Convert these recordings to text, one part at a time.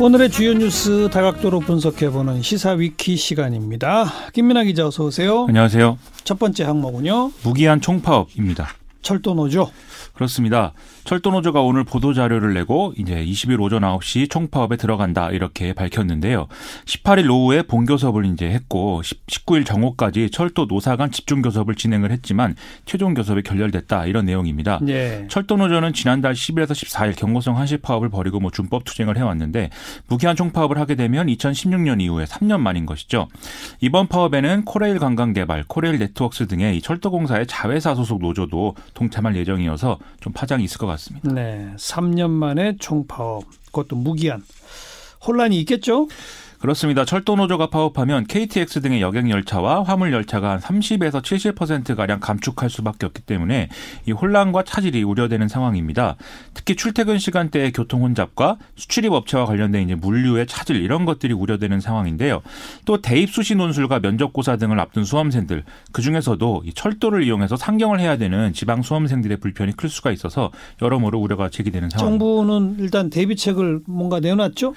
오늘의 주요 뉴스 다각도로 분석해보는 시사 위키 시간입니다. 김민아 기자 어서 오세요. 안녕하세요. 첫 번째 항목은요. 무기한 총파업입니다. 철도 노조. 그렇습니다. 철도노조가 오늘 보도 자료를 내고 이제 20일 오전 9시 총파업에 들어간다 이렇게 밝혔는데요. 18일 오후에 본교섭을 이제 했고 19일 정오까지 철도 노사 간 집중 교섭을 진행을 했지만 최종 교섭이 결렬됐다 이런 내용입니다. 네. 철도노조는 지난달 10일에서 14일 경고성 한시 파업을 벌이고 뭐 준법 투쟁을 해왔는데 무기한 총파업을 하게 되면 2016년 이후에 3년 만인 것이죠. 이번 파업에는 코레일 관광개발, 코레일 네트워크스 등의 이 철도공사의 자회사 소속 노조도 동참할 예정이어서 좀 파장이 있을 것 같습니다. 네, 3년 만에 총파업, 그것도 무기한 혼란이 있겠죠? 그렇습니다. 철도노조가 파업하면 KTX 등의 여객 열차와 화물 열차가 한 30에서 70%가량 감축할 수밖에 없기 때문에 이 혼란과 차질이 우려되는 상황입니다. 특히 출퇴근 시간대의 교통 혼잡과 수출입 업체와 관련된 이제 물류의 차질 이런 것들이 우려되는 상황인데요. 또 대입 수시 논술과 면접고사 등을 앞둔 수험생들 그 중에서도 이 철도를 이용해서 상경을 해야 되는 지방 수험생들의 불편이 클 수가 있어서 여러모로 우려가 제기되는 상황. 정부는 일단 대비책을 뭔가 내놨죠?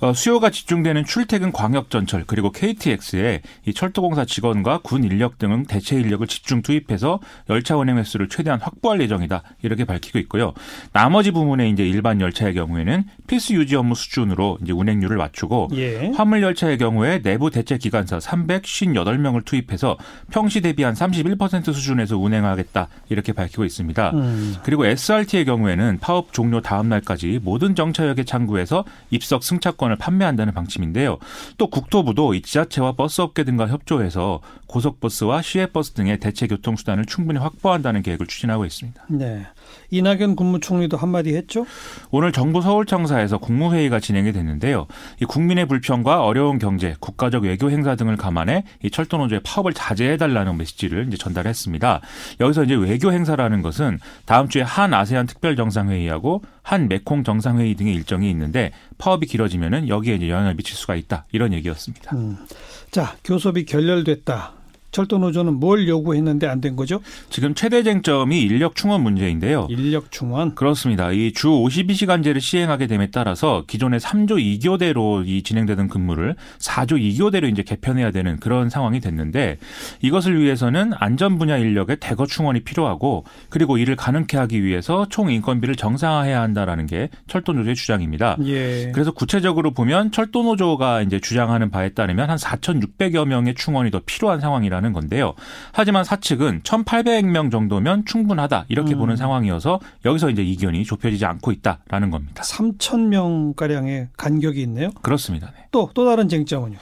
어, 수요가 집중되는 출 출퇴근 광역전철 그리고 KTX에 이 철도공사 직원과 군 인력 등 대체 인력을 집중 투입해서 열차 운행 횟수를 최대한 확보할 예정이다 이렇게 밝히고 있고요. 나머지 부분에 이제 일반 열차의 경우에는 필수 유지 업무 수준으로 이제 운행률을 맞추고 예. 화물 열차의 경우에 내부 대체 기관사 358명을 투입해서 평시 대비 한 31% 수준에서 운행하겠다 이렇게 밝히고 있습니다. 음. 그리고 SRT의 경우에는 파업 종료 다음 날까지 모든 정차역에 창구해서 입석 승차권을 판매한다는 방침인데요. 있는데요. 또 국토부도 이 지자체와 버스 업계 등과 협조해서 고속버스와 시외버스 등의 대체 교통수단을 충분히 확보한다는 계획을 추진하고 있습니다. 네. 이낙연 국무총리도 한마디 했죠? 오늘 정부 서울청사에서 국무회의가 진행이 됐는데요. 이 국민의 불평과 어려운 경제, 국가적 외교 행사 등을 감안해 이 철도 노조의 파업을 자제해달라는 메시지를 이제 전달했습니다. 여기서 이제 외교 행사라는 것은 다음 주에 한 아세안 특별 정상회의하고 한 메콩 정상회의 등의 일정이 있는데 파업이 길어지면은 여기에 이제 영향을 미칠 수가 있다 이런 얘기였습니다. 음. 자 교섭이 결렬됐다. 철도 노조는 뭘 요구했는데 안 된 거죠? 지금 최대 쟁점이 인력 충원 문제인데요. 인력 충원? 그렇습니다. 이 주 52시간제를 시행하게 됨에 따라서 기존의 3조 2교대로 이 진행되던 근무를 4조 2교대로 이제 개편해야 되는 그런 상황이 됐는데 이것을 위해서는 안전 분야 인력의 대거 충원이 필요하고 그리고 이를 가능케 하기 위해서 총 인건비를 정상화해야 한다라는 게 철도 노조의 주장입니다. 예. 그래서 구체적으로 보면 철도 노조가 이제 주장하는 바에 따르면 한 4,600여 명의 충원이 더 필요한 상황이라는 있다는 건데요. 하지만 사측은 1,800명 정도면 충분하다 이렇게 음. 보는 상황이어서 여기서 이제 이견이 좁혀지지 않고 있다라는 겁니다. 3,000명 가량의 간격이 있네요. 그렇습니다. 네. 또, 또 다른 쟁점은요?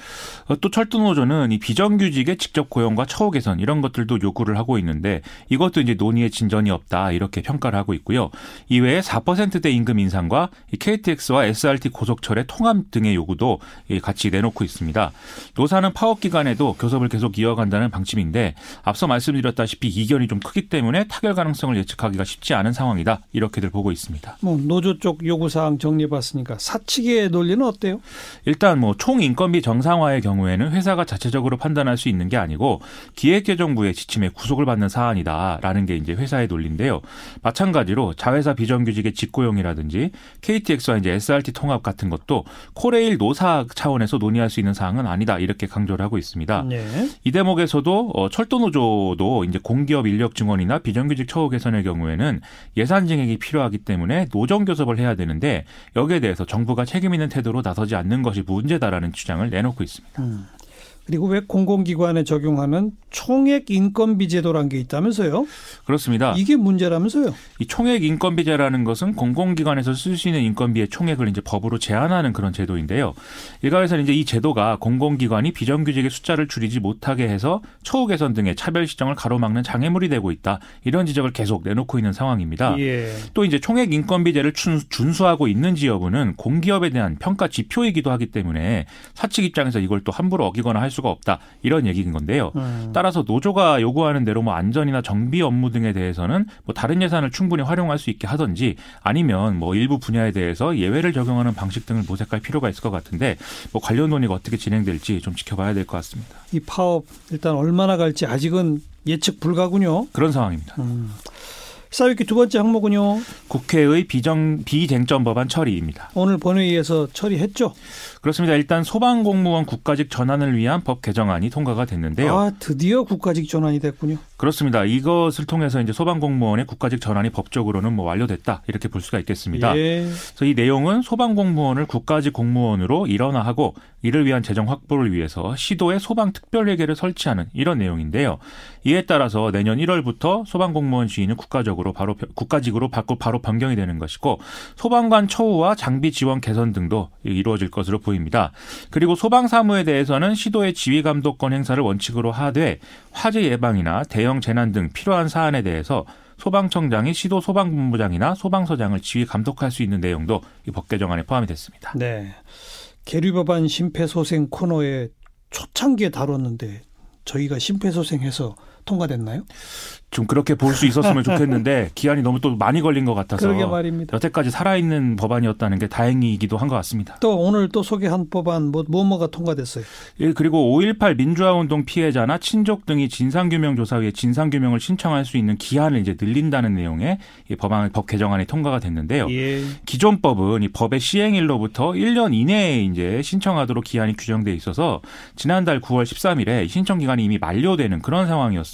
어, 또 철도노조는 이 비정규직의 직접 고용과 처우 개선 이런 것들도 요구를 하고 있는데 이것도 이제 논의의 진전이 없다 이렇게 평가를 하고 있고요. 이외에 4%대 임금 인상과 KTX와 SRT 고속철의 통합 등의 요구도 같이 내놓고 있습니다. 노사는 파업 기간에도 교섭을 계속 이어간다 는 방침인데 앞서 말씀드렸다시피 이견이 좀 크기 때문에 타결 가능성을 예측하기가 쉽지 않은 상황이다 이렇게들 보고 있습니다. 뭐 노조 쪽 요구 사항 정리해봤으니까 사측의 논리는 어때요? 일단 뭐 총 인건비 정상화의 경우에는 회사가 자체적으로 판단할 수 있는 게 아니고 기획재정부의 지침에 구속을 받는 사안이다라는 게 이제 회사의 논리인데요. 마찬가지로 자회사 비정규직의 직고용이라든지 KTX와 이제 SRT 통합 같은 것도 코레일 노사 차원에서 논의할 수 있는 사항은 아니다 이렇게 강조를 하고 있습니다. 네. 이 대목에서 중에서도 어, 철도노조도 이제 공기업 인력 증원이나 비정규직 처우 개선의 경우에는 예산 증액이 필요하기 때문에 노정 교섭을 해야 되는데 여기에 대해서 정부가 책임 있는 태도로 나서지 않는 것이 문제다라는 주장을 내놓고 있습니다. 음. 그리고 왜 공공기관에 적용하는 총액 인건비 제도란 게 있다면서요? 그렇습니다. 이게 문제라면서요? 이 총액 인건비제라는 것은 공공기관에서 쓸 수 있는 인건비의 총액을 이제 법으로 제한하는 그런 제도인데요. 일각에서는 이제 이 제도가 공공기관이 비정규직의 숫자를 줄이지 못하게 해서 처우 개선 등의 차별 시정을 가로막는 장애물이 되고 있다. 이런 지적을 계속 내놓고 있는 상황입니다. 예. 또 이제 총액 인건비제를 준수하고 있는지 여부는 공기업에 대한 평가 지표이기도 하기 때문에 사측 입장에서 이걸 또 함부로 어기거나 할수 가 없다. 이런 얘기인 건데요. 음. 따라서 노조가 요구하는 대로 뭐 안전이나 정비 업무 등에 대해서는 뭐 다른 예산을 충분히 활용할 수 있게 하든지 아니면 뭐 일부 분야에 대해서 예외를 적용하는 방식 등을 모색할 필요가 있을 것 같은데 뭐 관련 논의가 어떻게 진행될지 좀 지켜봐야 될 것 같습니다. 이 파업 일단 얼마나 갈지 아직은 예측 불가군요. 그런 상황입니다. 음. 사위기 두 번째 항목은요. 국회의 비정 비쟁점 법안 처리입니다. 오늘 본회의에서 처리했죠. 그렇습니다. 일단 소방공무원 국가직 전환을 위한 법 개정안이 통과가 됐는데요. 아 드디어 국가직 전환이 됐군요. 그렇습니다. 이것을 통해서 이제 소방공무원의 국가직 전환이 법적으로는 뭐 완료됐다 이렇게 볼 수가 있겠습니다. 예. 그래서 이 내용은 소방공무원을 국가직 공무원으로 일원화하고 이를 위한 재정 확보를 위해서 시도에 소방특별회계를 설치하는 이런 내용인데요. 이에 따라서 내년 1월부터 소방공무원 지위는 국가적으로 바로 국가직으로 바꾸 바로 변경이 되는 것이고 소방관 처우와 장비 지원 개선 등도 이루어질 것으로 보입니다. 그리고 소방 사무에 대해서는 시도의 지휘 감독권 행사를 원칙으로 하되 화재 예방이나 대형 재난 등 필요한 사안에 대해서 소방청장이 시도 소방본부장이나 소방서장을 지휘 감독할 수 있는 내용도 이 법 개정안에 포함이 됐습니다. 네. 계류법안 심폐소생 코너에 초창기에 다뤘는데 저희가 심폐소생해서 통과됐나요? 좀 그렇게 볼 수 있었으면 좋겠는데 기한이 너무 또 많이 걸린 것 같아서 그러게 말입니다. 여태까지 살아있는 법안이었다는 게 다행이기도 한 것 같습니다. 또 오늘 또 소개한 법안 뭐 뭐뭐가 통과됐어요. 예, 그리고 5.18 민주화운동 피해자나 친족 등이 진상규명조사위에 진상규명을 신청할 수 있는 기한을 이제 늘린다는 내용의 이 법안 법 개정안이 통과가 됐는데요. 예. 기존 법은 이 법의 시행일로부터 1년 이내에 이제 신청하도록 기한이 규정돼 있어서 지난달 9월 13일에 신청 기간이 이미 만료되는 그런 상황이었습니다.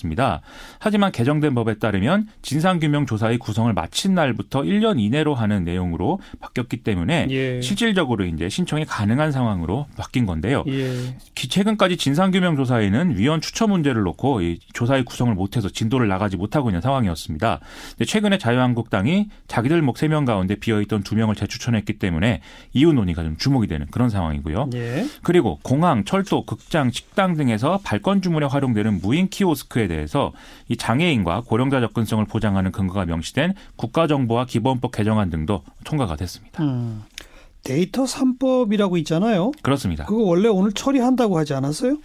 하지만 개정된 법에 따르면 진상규명 조사의 구성을 마친 날부터 1년 이내로 하는 내용으로 바뀌었기 때문에 예. 실질적으로 이제 신청이 가능한 상황으로 바뀐 건데요. 예. 최근까지 진상규명 조사에는 위원 추천 문제를 놓고 이 조사의 구성을 못해서 진도를 나가지 못하고 있는 상황이었습니다. 최근에 자유한국당이 자기들 목 3명 가운데 비어있던 2명을 재추천했기 때문에 이후 논의가 좀 주목이 되는 그런 상황이고요. 예. 그리고 공항, 철도, 극장, 식당 등에서 발권 주문에 활용되는 무인 키오스크에 대해서 이 장애인과 고령자 접근성을 보장하는 근거가 명시된 국가정보와 기본법 개정안 등도 통과가 됐습니다. 음. 데이터 3법이라고 있잖아요. 그렇습니다. 그거 원래 오늘 처리한다고 하지 않았어요?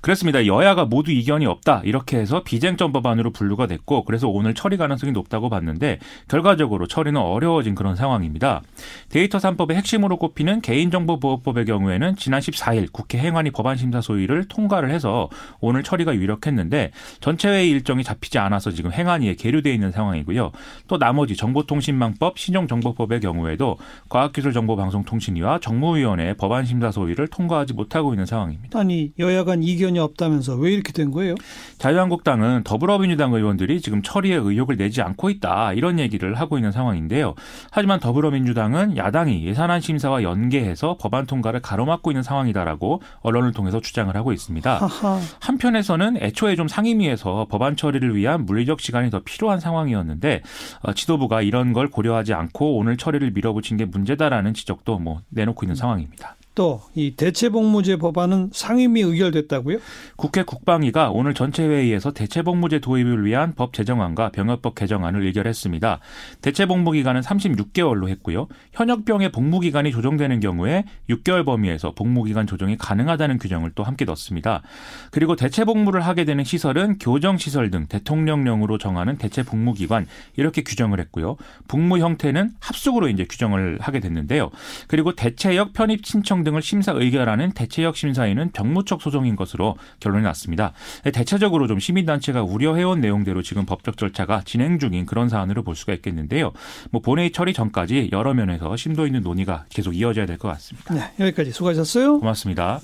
그렇습니다. 여야가 모두 이견이 없다. 이렇게 해서 비쟁점 법안으로 분류가 됐고 그래서 오늘 처리 가능성이 높다고 봤는데 결과적으로 처리는 어려워진 그런 상황입니다. 데이터 3법의 핵심으로 꼽히는 개인정보보호법의 경우에는 지난 14일 국회 행안위 법안심사 소위를 통과를 해서 오늘 처리가 유력했는데 전체 회의 일정이 잡히지 않아서 지금 행안위에 계류돼 있는 상황이고요. 또 나머지 정보통신망법, 신용정보법의 경우에도 과학기술정보방송 통신위와 정무위원회 법안 심사 소위를 통과하지 못하고 있는 상황입니다. 아니 여야 간 이견이 없다면서 왜 이렇게 된 거예요? 자유한국당은 더불어민주당 의원들이 지금 처리에 의욕을 내지 않고 있다 이런 얘기를 하고 있는 상황인데요. 하지만 더불어민주당은 야당이 예산안 심사와 연계해서 법안 통과를 가로막고 있는 상황이다라고 언론을 통해서 주장을 하고 있습니다. 하하. 한편에서는 애초에 좀 상임위에서 법안 처리를 위한 물리적 시간이 더 필요한 상황이었는데 어, 지도부가 이런 걸 고려하지 않고 오늘 처리를 밀어붙인 게 문제다라는 지적도 뭐 내놓고 있는 상황입니다. 또 이 대체복무제 법안은 상임위 의결됐다고요? 국회 국방위가 오늘 전체 회의에서 대체복무제 도입을 위한 법 제정안과 병역법 개정안을 의결했습니다. 대체복무 기간은 36개월로 했고요. 현역병의 복무 기간이 조정되는 경우에 6개월 범위에서 복무 기간 조정이 가능하다는 규정을 또 함께 넣습니다. 그리고 대체복무를 하게 되는 시설은 교정시설 등 대통령령으로 정하는 대체복무 기관 이렇게 규정을 했고요. 복무 형태는 합숙으로 이제 규정을 하게 됐는데요. 그리고 대체역 편입 신청 등을 심사 의결하는 대체역 심사위는 병무청 소송인 것으로 결론이 났습니다. 대체적으로 좀 시민단체가 우려해온 내용대로 지금 법적 절차가 진행 중인 그런 사안으로 볼 수가 있겠는데요. 뭐 본회의 처리 전까지 여러 면에서 심도 있는 논의가 계속 이어져야 될 것 같습니다. 네, 여기까지 수고하셨어요. 고맙습니다.